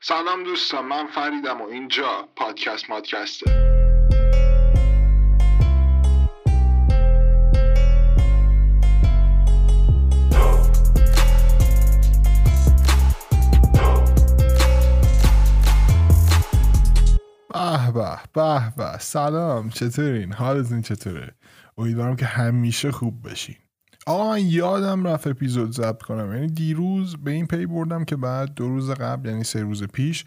سلام دوستان من فریدم و اینجا پادکست مادکسته. به به به سلام چطورین؟ حالتون چطوره؟ امیدوارم که همیشه خوب بشین. آقا من یادم رفت اپیزود ضبط کنم. یعنی دیروز به این پی بردم که بعد دو روز قبل یعنی سه روز پیش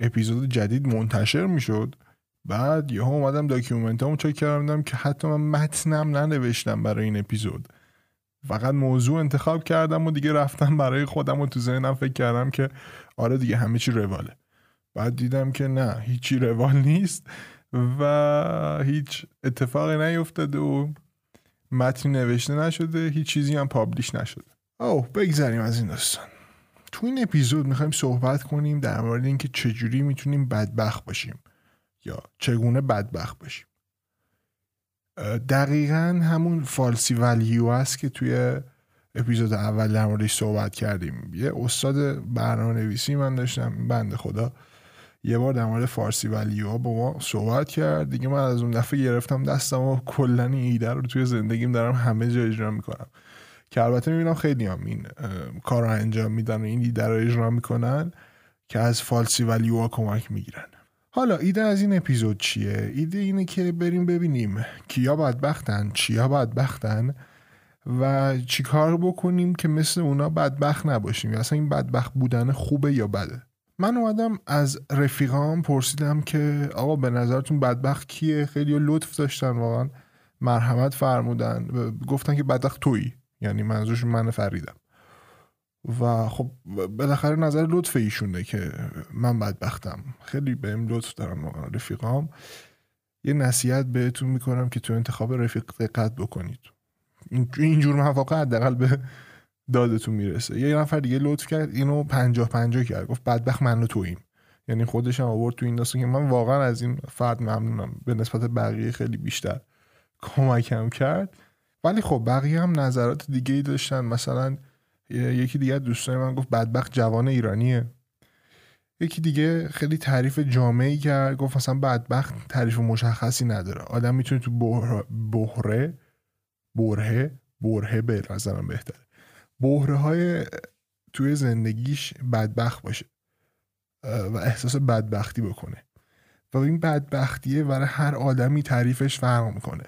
اپیزود جدید منتشر می‌شد. بعد یهو اومدم داکیومنتامو چک کردم که حتی من متنم ننوشتم برای این اپیزود. فقط موضوع انتخاب کردم و دیگه رفتم برای خودم و تو ذهنم فکر کردم که آره دیگه همه چی رواله. بعد دیدم که نه هیچی روال نیست و هیچ اتفاقی نیفتاده و متنی نوشته نشده هیچ چیزی هم پابلیش نشده. اوه بگذریم از این داستان. تو این اپیزود می‌خوایم صحبت کنیم در مورد اینکه چجوری می‌تونیم بدبخت باشیم یا چگونه بدبخت باشیم. دقیقا همون فالسی ولیو است که توی اپیزود اول در موردش صحبت کردیم. یه استاد برنامه نویسی من داشتم بنده خدا. یه بار در مورد فارسی ولیو با ما صحبت کرد. دیگه من از اون دفعه گرفتم دستم و کلا ایده رو توی زندگیم دارم همه جا اجرا می‌کنم. که البته می‌بینم خیلی هم این کار رو انجام میدن و این ایده رو اجرا می‌کنن که از فالسی ولیو کمک می‌گیرن. حالا ایده از این اپیزود چیه؟ ایده اینه که بریم ببینیم کیا بدبختن چیا بدبختن و چیکار بکنیم که مثل اونا بدبخت نباشیم. یا اصلا این بدبخت بودن خوبه یا بده؟ من اومدم از رفیقام پرسیدم که آقا به نظرتون بدبخت کیه؟ خیلی لطف داشتن واقعا. مرحمت فرمودن. گفتن که بدبخت تویی. یعنی منظورش من فریدم. و خب بالاخره نظر لطف ایشونه که من بدبختم. خیلی بهم لطف دارم واقعا رفیقام. یه نصیحت بهتون می‌کنم که تو انتخاب رفیق دقت بکنید. اینجور مواقع حداقل به دادتون می‌رسه. یه نفر دیگه لطف کرد اینو پنجاه پنجاه کرد. گفت بدبخت من و توییم. یعنی خودش هم آورد تو این داستان که من واقعا از این فرد ممنونم. به نسبت بقیه خیلی بیشتر کمکم کرد. ولی خب بقیه هم نظرات دیگه ای داشتن. مثلا یکی دیگه دوستان من گفت بدبخت جوان ایرانیه. یکی دیگه خیلی تعریف جامعی کرد. گفت مثلا بدبخت تعریف مشخصی نداره. آدم می‌تونه تو بحره برهه برهه به نظرم بهتره. بحره های توی زندگیش بدبخت باشه و احساس بدبختی بکنه. و این بدبختیه برای هر آدمی تعریفش فرق می‌کنه.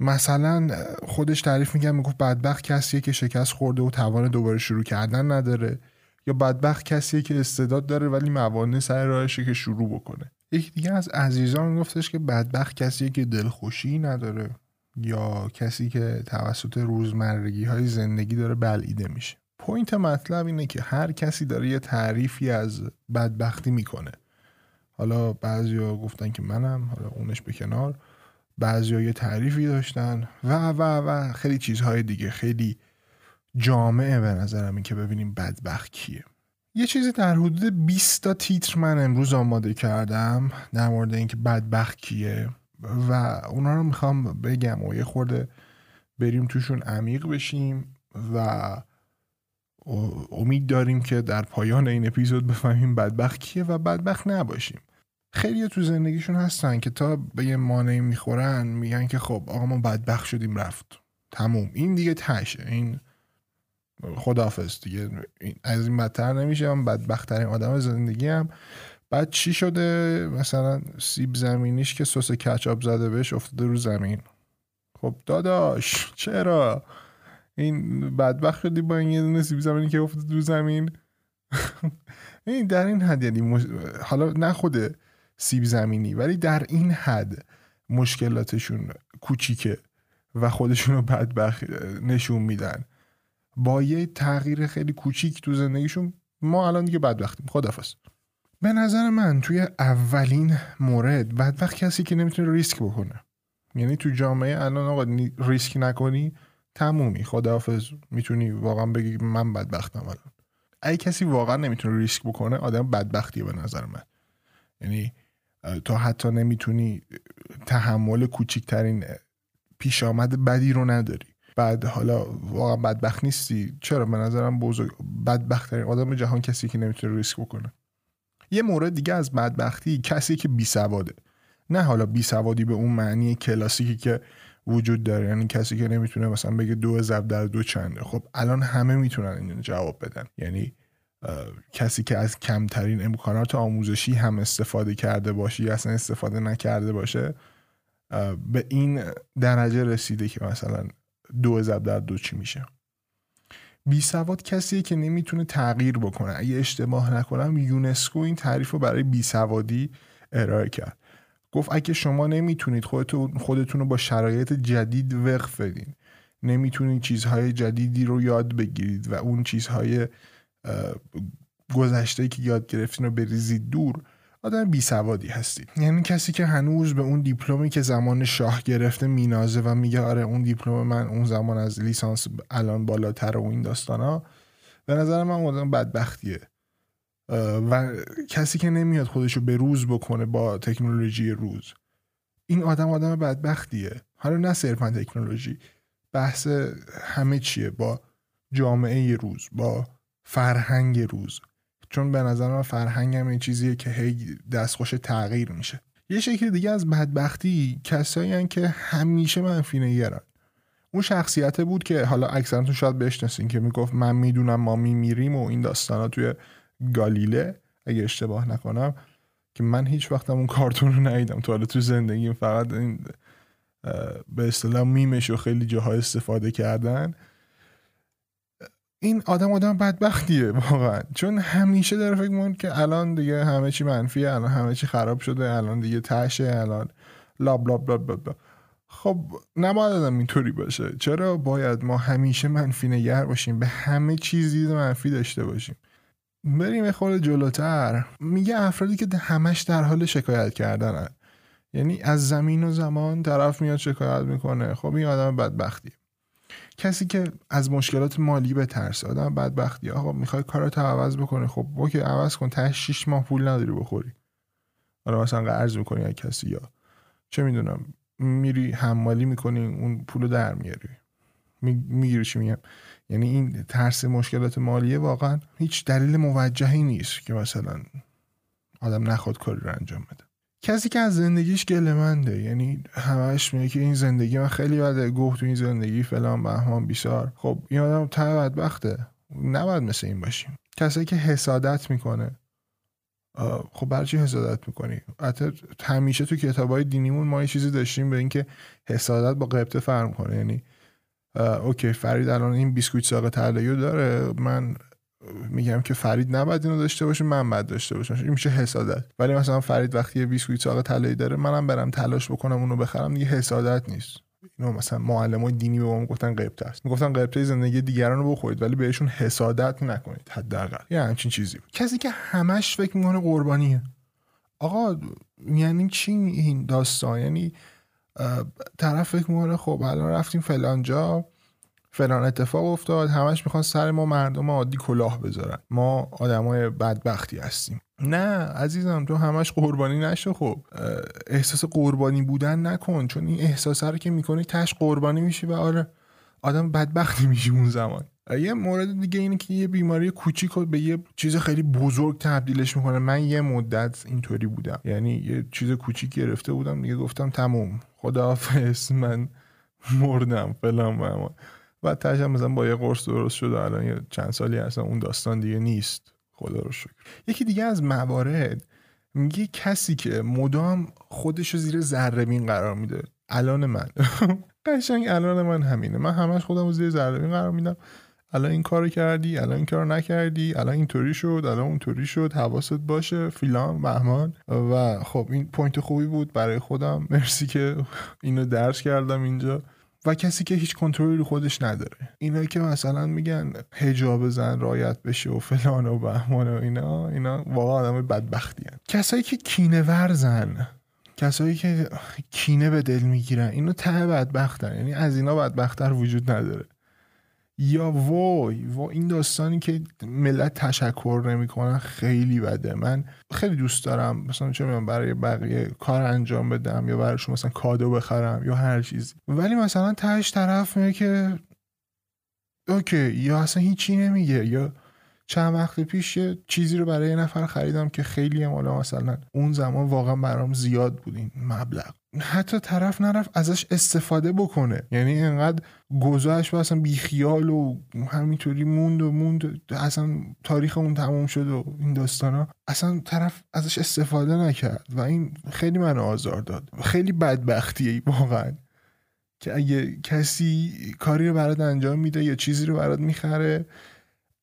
مثلا خودش تعریف میگم می‌گفت بدبخت کسیه که شکست خورده و توان دوباره شروع کردن نداره یا بدبخت کسیه که استعداد داره ولی موانع سر راهشه که شروع بکنه. یکی دیگه از عزیزان میگفتش که بدبخت کسیه که دلخوشی نداره. یا کسی که توسط روزمرگی های زندگی داره بلعیده میشه. point مطلب اینه که هر کسی داره یه تعریفی از بدبختی می‌کنه. حالا بعضیا گفتن که منم حالا اونش به کنار. بعضیا یه تعریفی داشتن و و و خیلی چیزهای دیگه. خیلی جامعه به نظرم این که ببینیم بدبخت کیه. یه چیزی در حدود 20 تا تیتر من امروز آماده کردم در مورد اینکه بدبخت کیه. و اونا رو می‌خوام بگم و یه خورده بریم توشون عمیق بشیم و امید داریم که در پایان این اپیزود بفهمیم بدبخت کیه و بدبخت نباشیم. خیلی تو زندگیشون هستن که تا به یه مانعی می‌خورن میگن که خب آقا ما بدبخت شدیم رفت. تموم. این دیگه تشه. این خدافز دیگه. از این بدتر نمیشم بدبختترین آدم زندگی هم بعد چی شده؟ مثلا سیب زمینیش که سس کچاپ زده بهش افتاده رو زمین. خب داداش چرا؟ این بدبخت شدی با این یه دونه سیب زمینی که افتاده رو زمین؟ این در این حد یعنی حالا نه خود سیب زمینی ولی در این حد مشکلاتشون کوچیکه و خودشون رو بدبخت نشون میدن. با یه تغییر خیلی کوچیک تو زندگیشون ما الان دیگه بدبختیم. خدافظ به نظر من توی اولین مورد بدبخت کسی که نمی‌تونه ریسک بکنه. یعنی تو جامعه الان آقا ریسک نکنی تمومی. خداحافظ. می‌تونی واقعا بگی من بدبختم الان. اگه کسی واقعا نمی‌تونه ریسک بکنه آدم بدبختیه به نظر من. یعنی تا حتی نمی‌تونی تحمل کوچکترین پیش آمد بدی رو نداری. بعد حالا واقعا بدبخت نیستی. چرا؟ به نظرم بزرگ بدبخت ترین آدم جهان کسی که نمی‌تونه ریسک بکنه. یه مورد دیگه از بدبختی کسی که بی سواده. نه حالا بی سوادی به اون معنی کلاسیکی که وجود داره یعنی کسی که نمی‌تونه مثلا بگه دو ضرب در دو چنده. خب الان همه می‌تونن این جواب بدن. یعنی کسی که از کمترین امکانات آموزشی هم استفاده کرده باشه یا اصلا استفاده نکرده باشه به این درجه رسیده که مثلا دو ضرب در دو چی میشه. بی سواد کسیه که نمی‌تونه تغییر بکنه. اگه اشتباه نکنم یونسکو این تعریف رو برای بی سوادی ارائه کرد. گفت اگه شما نمی‌تونید خودتون, رو با شرایط جدید وقف بدین نمی‌تونید چیزهای جدیدی رو یاد بگیرید و اون چیزهای گذشته که یاد گرفتین رو بریزید دور آدم بی سوادی هستید یعنی کسی که هنوز به اون دیپلمی که زمان شاه گرفته مینازه و میگه آره اون دیپلم من اون زمان از لیسانس الان بالاتر و این داستان ها به نظر من آدم بدبختیه. و کسی که نمیاد خودشو به روز بکنه با تکنولوژی روز این آدم آدم بدبختیه. حالا نه صرفا تکنولوژی بحث همه چیه با جامعه روز با فرهنگ روز. چون به نظر من فرهنگ هم چیزیه که هی دستخوش تغییر میشه. یه شکل دیگه از بدبختی کسایی که همیشه منفی نگرن اون شخصیته بود که حالا اکثرتون شاید بشناسین که می‌گفت من می‌دونم ما میمیریم و این داستانا توی گالیله اگه اشتباه نکنم که من هیچ وقتم اون کارتون رو ندیدم. تو حالا تو زندگیم فقط این به اصطلاح میمش و خیلی جاها استفاده کردن. این آدم آدم بدبختیه واقعا. چون همیشه داره فکر می‌کنه که الان دیگه همه چی منفیه الان همه چی خراب شده الان دیگه تشه الان لاب لاب لاب لاب, خب نباید آدم اینطوری باشه. چرا؟ باید ما همیشه منفی نگر باشیم به همه چیزی منفی داشته باشیم. بریم یه خورده جلوتر. میگه افرادی که همش در حال شکایت کردنن. یعنی از زمین و زمان طرف میاد شکایت می‌کنه. خب این آدم بدبختیه. کسی که از مشکلات مالی به ترس آدم بدبختی آقا می‌خوای کارات عوض بکنه خب اوکی عوض کن ته 6 ماه پول نداری بخوری. حالا مثلا قرض می‌کنی از کسی یا چه می‌دونم میری حمالی می‌کنی اون پولو در میاری. می‌گیری چی میگم؟ یعنی این ترس مشکلات مالیه واقعا هیچ دلیل موجهی نیست که مثلا آدم نخواد کاری رو انجام بده. کسی که از زندگیش گلمنده یعنی همش میگه که این زندگی من خیلی بده. گفت تو این زندگی فلان بهمان بیسار خب این آدم ته بدبخته. نباید مثل این باشیم. کسی که حسادت می‌کنه. خب برای چی حسادت می‌کنی؟ حتی همیشه تو کتاب های دینیمون ما یه چیزی داشتیم به اینکه حسادت با غبطه فرق کنه. یعنی اوکی فرید الان این بیسکویت ساقه طلایی داره. من میگم که فرید نباید اینو داشته باشه من باید داشته باشم. این میشه حسادت. ولی مثلا فرید وقتی یه بیسکویت ساقه طلایی داره منم برم تلاش بکنم اونو بخرم دیگه حسادت نیست. اینو مثلا معلمای دینی به ما گفتن غبطه است. می‌گفتن غبطه زندگی دیگران رو بخورید ولی بهشون حسادت نکنید حداقل. یه همچین چیزی بود. کسی که همش فکر می‌کنه قربانیه. آقا یعنی چی این داستان؟ یعنی طرف فکر می‌کنه خب الان رفتیم فلان جا. فلان اتفاق افتاد همش می‌خوان سر ما مردم عادی کلاه بذارن. ما آدمای بدبختی هستیم. نه عزیزم تو همش قربانی نشو خب. احساس قربانی بودن نکن چون این احساس رو که می‌کنی تش قربانی میشی و آره آدم بدبختی میشی اون زمان. یه مورد دیگه اینه که یه بیماری کوچیک به یه چیز خیلی بزرگ تبدیلش می‌کنه. من یه مدت اینطوری بودم. یعنی یه چیز کوچیک گرفته بودم دیگه گفتم تموم. خداحافظ من مردم فلان و و تاشم مثلا با یه قرص درست شده الان یه چند سالی اصلا اون داستان دیگه نیست. خدا رو شکر. یکی دیگه از موارد میگه کسی که مدام خودش رو زیر ذره قرار میده. الان من. قشنگ الان من همینه. من همش خودم رو زیر ذره قرار میدم. الان این کارو کردی الان این کارو نکردی الان اینطوری شد الان اونطوری شد حواست باشه فیلان بهمان. و خب این point خوبی بود برای خودم. مرسی که اینو درس کردم اینجا. و کسی که هیچ کنترلی رو خودش نداره. اینا که مثلا میگن حجاب زن رایت بشه و فلان و بهمان و اینا اینا واقعا آدم بدبختی هن. کسایی که کینه ورزن کسایی که کینه به دل می‌گیرن اینو ته بدبختن. یعنی از اینا بدبختتر وجود نداره. یا وای وای این داستانی که ملت تشکر نمی‌کنن خیلی بده. من خیلی دوست دارم مثلا چه می‌دونم برای بقیه کار انجام بدم یا برایشون مثلا کادو بخرم یا هر چیزی. ولی مثلا تهش طرف میگه که اوکی یا اصلا هیچی نمیگه یا چند وقت پیش یه چیزی رو برای یه نفر خریدم که خیلی هم مثلا اون زمان واقعا برام زیاد بود این مبلغ. حتی طرف نرفت ازش استفاده بکنه. یعنی اینقدر گذاشت و اصلا بیخیال و همینطوری موند و موند. اصلا تاریخ اون تموم شد و این داستانا. اصلا طرف ازش استفاده نکرد و این خیلی من آزار داد. خیلی بدبختیه واقعا. که اگه کسی کاری رو برات انجام میده یا چیزی رو برات می‌خره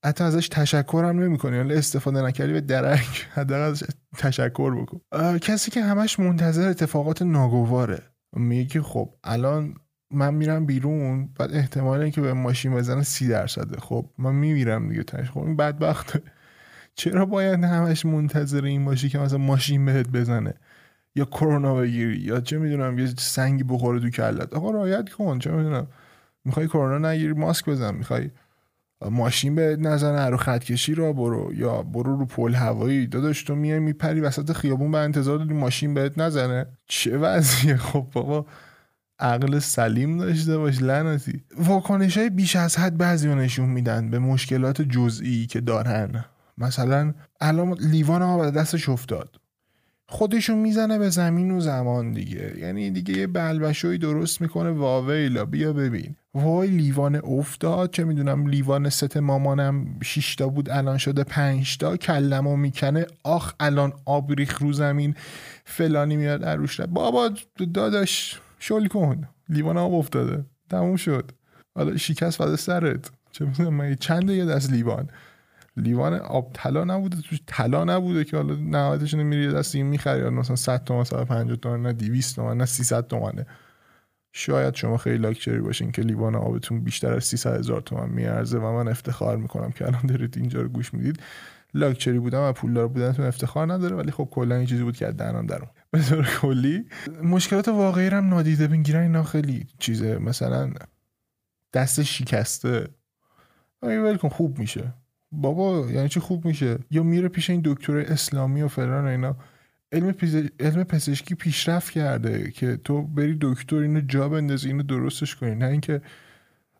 حتی ازش تشکر هم نمی‌کنی. یعنی استفاده نکردی به درک حداقل ازش تشکر بکن. کسی که همش منتظر اتفاقات ناگواره میگه که خب الان من میرم بیرون بعد احتمال اینکه به ماشین بزنه سی درصده خب من میمیرم دیگه تنش خب این بدبخته. چرا باید همش منتظر این باشی که مثلا ماشین بهت بزنه؟ یا کرونا بگیری یا چه می‌دونم یه سنگی بخوره تو کلت. آقا رایت کن چه می‌دونم. می‌خوای کرونا نگیری ماسک بزن. می‌خوای ماشین به نزنه رو خط کشی را برو یا برو رو پل هوایی. داداش تو میای میپری وسط خیابون به انتظار داری ماشین بهت نزنه؟ چه وضعیه؟ خب بابا عقل سلیم داشته باش لعنتی. واکنش های بیش از حد بعضی نشون میدن به مشکلات جزئی که دارن. مثلا الان لیوان آب دستش افتاد. خودشون می‌زنه به زمین و زمان دیگه. یعنی دیگه یه بلبشوی درست می‌کنه واویلا بیا ببین. وای لیوان افتاد چه می‌دونم لیوان ست مامانم شیشتا بود الان شده پنجتا کلمو می‌کنه آخ الان آب ریخ رو زمین فلانی میاد عروش بابا داداش شل کن. لیوان آب افتاده. تموم شد. حالا شکست فده سرت. چه می‌دونم چند یه دست لیوان. لیوان آب طلا نبوده توش طلا نبوده که حالا نهایتش میری دست این می‌خری. مثلا 100 تومن 150 تومن نه 200 تومن نه 300 تومنه. شاید شما خیلی لاکچری باشین که لیوان آبتون بیشتر از 300 هزار تومن میارزه و من افتخار می‌کنم که الان دارید اینجا رو گوش می‌دید. لاکچری بودن و پولدار بودنتون افتخار نداره ولی خب کلا این چیزی بود که دهنم درون به طور کلی مشکلات واقعی هم نادیده بگیرن اینا خیلی چیزه. مثلا دست شکسته. ول کن خوب میشه. بابا یعنی چی خوب میشه؟ یا میره پیش این دکتر اسلامی و فلان اینا. علم, علم پزشکی پیشرفت کرده که تو بری دکتر اینو جا بندازی اینو درستش کنی. نه اینکه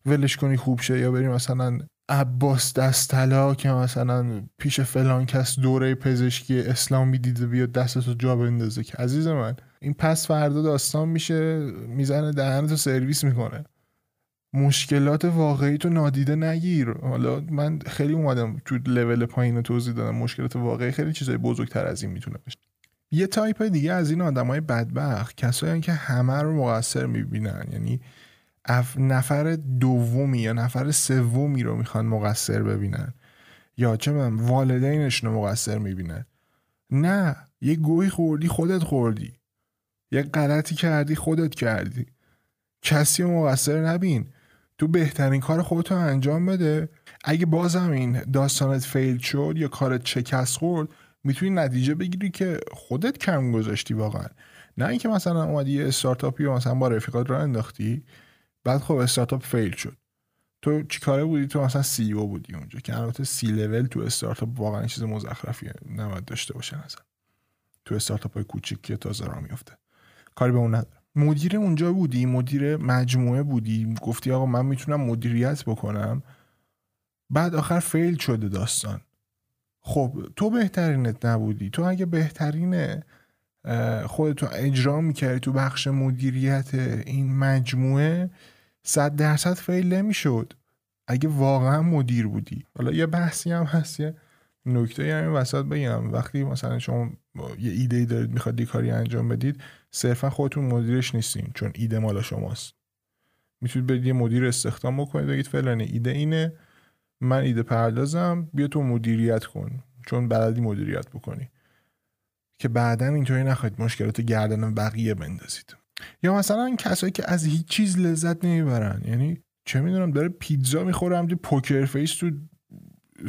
ولش کنی خوب شه یا بری مثلا عباس دستلا که مثلا پیش فلان کس دوره پزشکی اسلامی دیده بیا دستتو جا بندازه. که عزیز من این پس فردا داستان میشه می‌زنه دهنتو سرویس می‌کنه. مشکلات واقعی تو نادیده نگیر. حالا من خیلی اومدم تو لول پایین توضیح دادم. مشکلات واقعی خیلی چیزای بزرگتر از این می‌تونه باشه. یه تایپ دیگه از این آدمای بدبخت کسایی که همه رو مقصر می‌بینن. یعنی نفر دومی یا نفر سومی رو می‌خوان مقصر ببینن. یا چه می‌دونم والدینش رو مقصر می‌بینن. نه یه گوی خوردی خودت خوردی. یه غلطی کردی خودت کردی. کسی مقصر نبین. تو بهترین کار خودتو انجام بده. اگه بازم این داستانت فیل شد یا کارت شکست خورد می‌تونی نتیجه بگیری که خودت کم گذاشتی واقعا. نه اینکه مثلا اومدی یه استارتاپی و مثلا با رفیقات را انداختی بعد خب استارتاپ فیل شد. تو چیکاره بودی؟ تو مثلا سی او بودی اونجا که البته سی لول تو استارتاپ واقعا چیز مزخرفیه نباید داشته باشه مثلا تو استارتاپ های کوچیک که تازه را میفته کاری به اون نداره مدیر اونجا بودی؟ مدیر مجموعه بودی؟ گفتی آقا من می‌تونم مدیریت بکنم. بعد آخر فیل شده داستان. خب تو بهترینت نبودی. تو اگه بهترین خودتو اجرا می‌کردی تو بخش مدیریت این مجموعه صد درصد فیل نمی‌شد. اگه واقعا مدیر بودی. حالا یه بحثی هم هست یه نکته همین وسط بگم. وقتی مثلا شما یه ایده ای دارید می‌خواد یه کاری انجام بدید صرفا خودتون مدیرش نیستین چون ایده مال شماست. می‌تونید برید یه مدیر استخدام بکنید بگید فلانی ایده اینه من ایده پردازم بیا تو مدیریت کن چون بلدی مدیریت بکنی. که بعدا اینطوری نخواهید مشکلات گردن بقیه بندازید. یا مثلا کسایی که از هیچ چیز لذت نمی‌برن یعنی چه می‌دونم داره پیتزا می‌خوره همینجوری poker face تو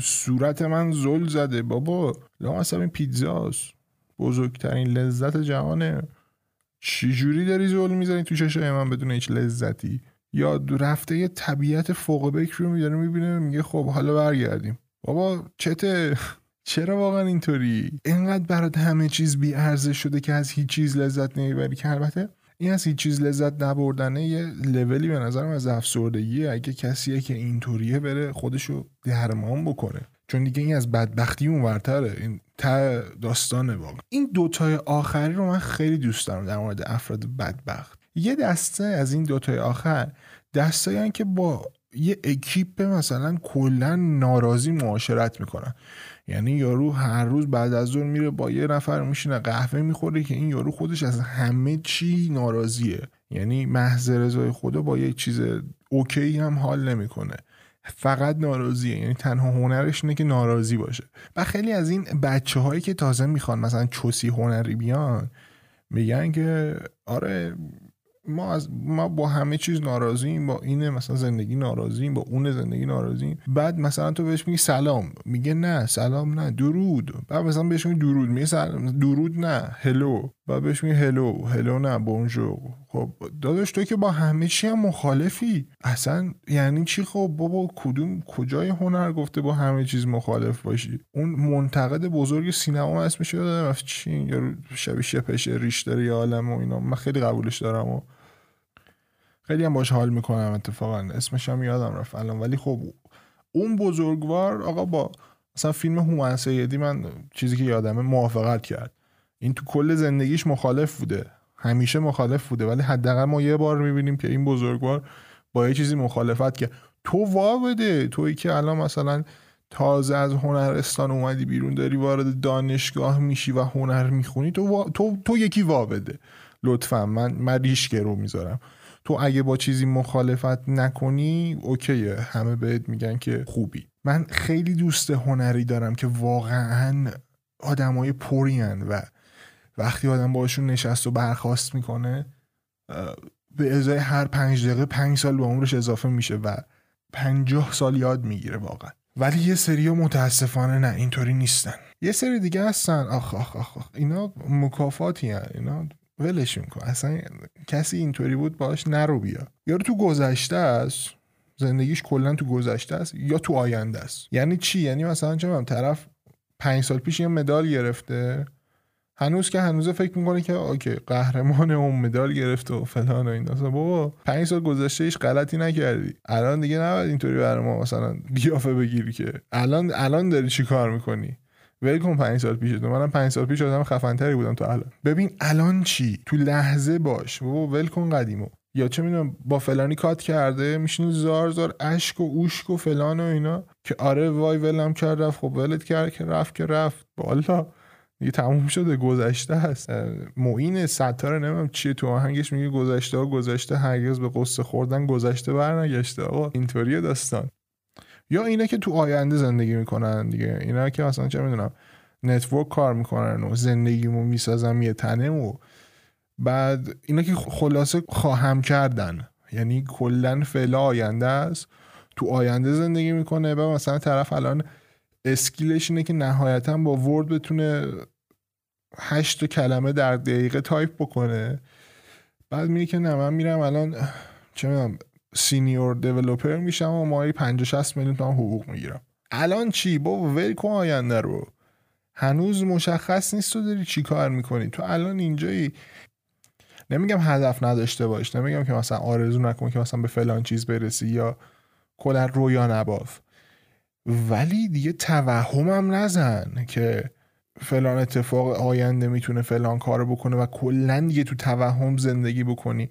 صورت من زل زده. بابا لا اصلا این پیتزاست. بزرگترین لذت جهانه چجوری داری زول می‌زنی تو چشای من بدون هیچ لذتی؟ یا رفته یه طبیعت فوق بکر رو میداره می‌بینه میگه خب حالا برگردیم. بابا چته؟ چرا واقعا اینطوری؟ اینقدر برات همه چیز بی ارزش شده که از هیچ چیز لذت نمی‌بری. که البته این از هیچ چیز لذت نبردنه یه لولی به نظرم از افسردگی اگه کسیه که اینطوریه بره خودشو درمان بکنه. چون دیگه این از بدبختی اونورتره. این ته داستانه واقعا. این دوتای آخری رو من خیلی دوست دارم در مورد افراد بدبخت. یه دسته از این دوتای آخر دستایی که با یه اکیپ مثلا کلا ناراضی معاشرت می‌کنن. یعنی یارو هر روز بعد از ظهر میره با یه نفر میشینه قهوه می‌خوره که این یارو خودش از همه چی ناراضیه. یعنی محض رضای خدا با یه چیز اوکی هم حال نمی‌کنه. فقط ناراضیه. یعنی تنها هنرش اینه که ناراضی باشه. و خیلی از این بچه هایی که تازه می‌خوان مثلا چوسی هنری بیان میگن که آره ما از ما با همه چیز ناراضیم با این مثلا زندگی ناراضیم با اون زندگی ناراضیم. بعد مثلا تو بهش میگی سلام. میگه نه سلام نه درود. بعد مثلا بهش میگی درود. میگه سلام درود نه هلو. بعد بهش میگه هلو. هلو نه بونجو خب داداش تو که با همه چی هم مخالفی. اصلا یعنی چی؟ خب بابا کدوم کجای هنر گفته با همه چیز مخالف باشی؟ اون منتقد بزرگ سینما اسمش یادم چی؟ یا شبیه شپش ریش داره یا عالم و اینا. من خیلی قبولش دارم و خیلی هم باش حال می‌کنم اتفاقا. اسمش هم یادم رفت الان. ولی خب اون بزرگوار آقا با مثلا فیلم هومن سیدی من چیزی که یادمه موافقت کرد. این تو کل زندگیش مخالف بوده. همیشه مخالف بوده. ولی حداقل ما یه بار می‌بینیم که این بزرگوار با یه چیزی مخالفت که تو وا بده. تویی که الان مثلا تازه از هنرستان اومدی بیرون داری وارد دانشگاه میشی و هنر می‌خونی تو, تو, تو یکی وا بده. لطفا. من من ریش رو می‌ذارم. تو اگه با چیزی مخالفت نکنی اوکیه. همه بهت میگن که خوبی. من خیلی دوست هنری دارم که واقعا آدمای پورین و وقتی آدم باشون نشست و برخواست می‌کنه به ازای هر پنج دقیقه پنج سال به عمرش اضافه میشه و پنجاه سال یاد می‌گیره واقعا. ولی یه سری متاسفانه نه اینطوری نیستن. یه سری دیگه هستن. آخ آخ آخ, آخ. اینا مکافاتی هن. اینا ولشون کن اصلا کسی اینطوری بود باش نرو بیا. یا تو گذشته است. زندگیش کلا تو گذشته است یا تو آینده است. یعنی چی؟ یعنی مثلا چه طرف پنج سال پیش یه مدال گرفته. هنوز که هنوز فکر می‌کنه که اوکی قهرمان اون مدال گرفته و فلان و این. بابا پنج سال گذشته هیچ غلطی نکردی. الان دیگه نباید اینطوری برای ما مثلا بیافه بگیری که. الان الان داری چی کار می‌کنی؟ ول کن پنج سال پیش منم پنج سال پیش آدم خفنتری بودم تو الان. ببین الان چی؟ تو لحظه باش. و ول کن قدیمو. یا چه می‌دونم با فلانی کات کرده میشین زار زار اشک و اوشک و فلان و اینا. که آره وای ولم کرد رفت. خب ولت کرد که رفت که رفت. بالا دیگه تموم شده گذشته هست. معین ستاره نمیم چیه تو آهنگش میگه گذشته ها گذشته هرگز به قصه خوردن گذشته برنگشته. آقا اینطوریه داستان. یا اینا که تو آینده زندگی می‌کنن دیگه اینا که مثلا چه می‌دونم نتورک کار می‌کنن و زندگیمو می‌سازم یه تنه و بعد اینا که خلاصه خواهم کردن. یعنی کلا فعلا آینده است. تو آینده زندگی می‌کنه و مثلا طرف الان skill ش اینه که نهایتا با Word بتونه هشت کلمه در دقیقه تایپ بکنه. بعد میگه که نه من میرم الان چه می‌دونم senior developer میشم و ماهی 50 60 میلیون تومن حقوق می‌گیرم. الان چی؟ بابا ول کن آینده رو. هنوز مشخص نیست تو داری چی کار می‌کنی. تو الان اینجایی نمیگم هدف نداشته باش. نمیگم که مثلا آرزو نکن که مثلا به فلان چیز برسی یا کلا رویا نباف. ولی دیگه توهمم نزن که فلان اتفاق آینده می‌تونه فلان کار بکنه و کلا دیگه تو توهم زندگی بکنی.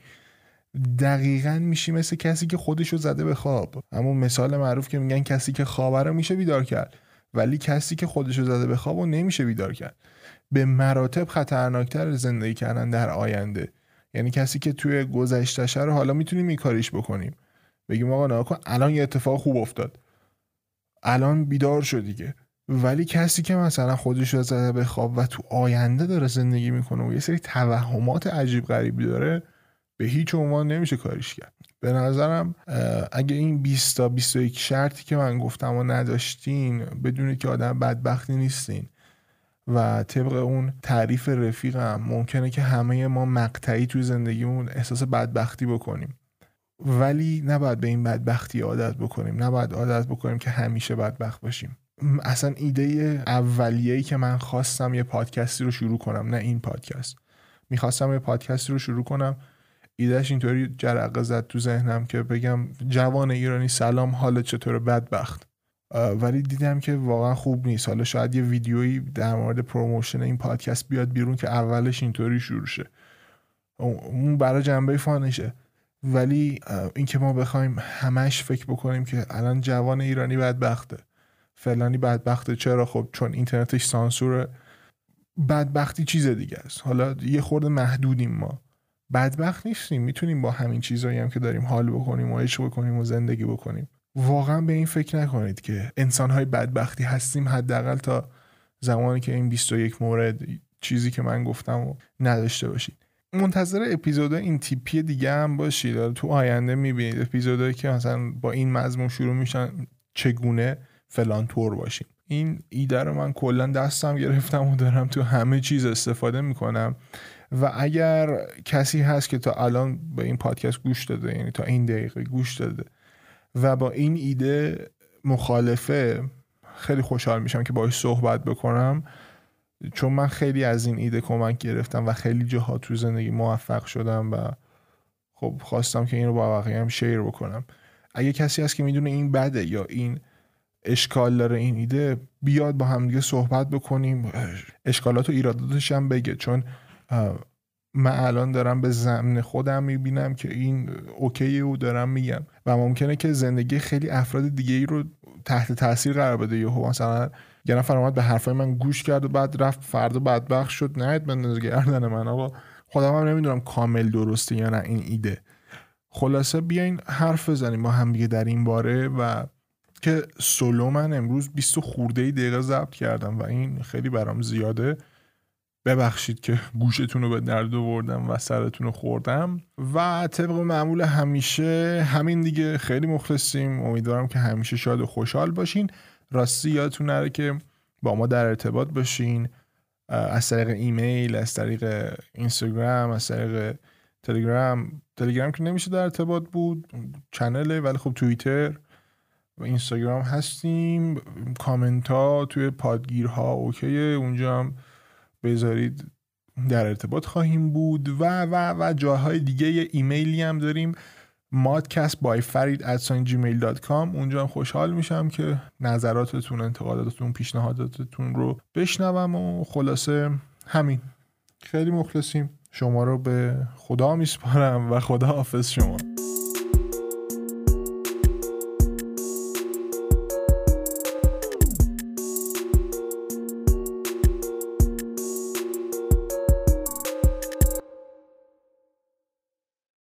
دقیقا میشی مثل کسی که خودشو زده به خواب. اما مثال معروف که میگن کسی که خوابه رو میشه بیدار کرد ولی کسی که خودشو زده به خواب رو نمیشه بیدار کرد. به مراتب خطرناکتر زندگی کردن در آینده. یعنی کسی که توی گذشتشه رو حالا می‌تونیم این کاریش بکنیم. بگیم آقا نها کن الان یه اتفاق خوب افتاد. الان بیدار شد دیگه. ولی کسی که مثلا خودش رو زده به خواب و تو آینده داره زندگی می‌کنه و یه سری توهمات عجیب غریبی داره به هیچ عنوان نمیشه کاریش کرد. به نظرم اگه این 20 تا 21 شرطی که من گفتم و نداشتین بدونید که آدم بدبختی نیستین و طبق اون تعریف رفیقم ممکنه که همه ما مقطعی توی زندگیمون احساس بدبختی بکنیم. ولی نباید به این بدبختی عادت بکنیم. نباید عادت بکنیم که همیشه بدبخت باشیم. اصلا ایده اولیه‌ای که من خواستم یه پادکستی رو شروع کنم نه این پادکست. می‌خواستم یه پادکستی رو شروع کنم. ایدهش اینطوری جرقه زد تو ذهنم که بگم جوان ایرانی سلام حالت چطور بدبخت. ولی دیدم که واقعا خوب نیست. حالا شاید یه ویدیویی در مورد promotion این پادکست بیاد بیرون که اولش اینطوری شروع شه. اون برای جنبه fun شه. ولی اینکه ما بخوایم همش فکر بکنیم که الان جوان ایرانی بدبخته. فلانی بدبخته چرا؟ خب چون اینترنتش سانسوره. بدبختی چیز دیگه است. حالا یه خورده محدودیم ما. بدبخت نیستیم. می‌تونیم با همین چیزایی هم که داریم حال بکنیم و عشق بکنیم و زندگی بکنیم. واقعا به این فکر نکنید که انسانهای بدبختی هستیم حداقل تا زمانی که این 21 مورد چیزی که من گفتم و نداشته باشید. منتظر اپیزود این تیپی دیگه هم باشید تو آینده می‌بینید اپیزودهایی که مثلا با این مضمون شروع میشن چگونه فلان طور باشیم. این ایده رو من کلا دستم گرفتم و دارم تو همه چیز استفاده می‌کنم. و اگر کسی هست که تا الان به این پادکست گوش داده یعنی تا این دقیقه گوش داده و با این ایده مخالفه خیلی خوشحال میشم که باش صحبت بکنم. چون من خیلی از این ایده کمک گرفتم و خیلی جاها تو زندگی موفق شدم و خب خواستم که این رو با بقیه هم شیر بکنم. اگه کسی هست که می‌دونه این بده یا این اشکال داره این ایده بیاد با هم دیگه صحبت بکنیم. اشکالات و ایراداتش هم بگه. چون من الان دارم به زمین خودم می‌بینم که این اوکی و دارم میگم. و ممکنه که زندگی خیلی افراد دیگه ای رو تحت تاثیر قرار بده. یهو مثلا یه نفر اومد به حرفای من گوش کرد و بعد رفت فردا بدبخت شد. نهید بنداز گردن من آقا. خودم هم نمی‌دونم کامل درسته یا نه این ایده. خلاصه بیاین حرف بزنیم با هم دیگه در این باره و که سولو من امروز 20 خورده دقیقه ضبط کردم و این خیلی برام زیاده. ببخشید که گوشتون رو به درد آوردم و سرتون رو خوردم و طبق معمول همیشه همین دیگه. خیلی مخلصیم. امیدوارم که همیشه شاد و خوشحال باشین. راستی یادتون نره که با ما در ارتباط باشین از طریق ایمیل از طریق اینستاگرام از طریق تلگرام. تلگرام که نمیشه در ارتباط بود چنله ولی خب توییتر و اینستاگرام هستیم. کامنت ها توی پادگیرها اوکیه. اونجا هم بذارید در ارتباط خواهیم بود. و و و جاهای دیگه ایمیلی هم داریم. مادکست بای فرید اونجا هم خوشحال میشم که نظراتتون انتقاداتتون پیشنهاداتتون رو بشنوم و خلاصه همین. خیلی مخلصیم. شما رو به خدا میسپارم و خدا حافظ شما.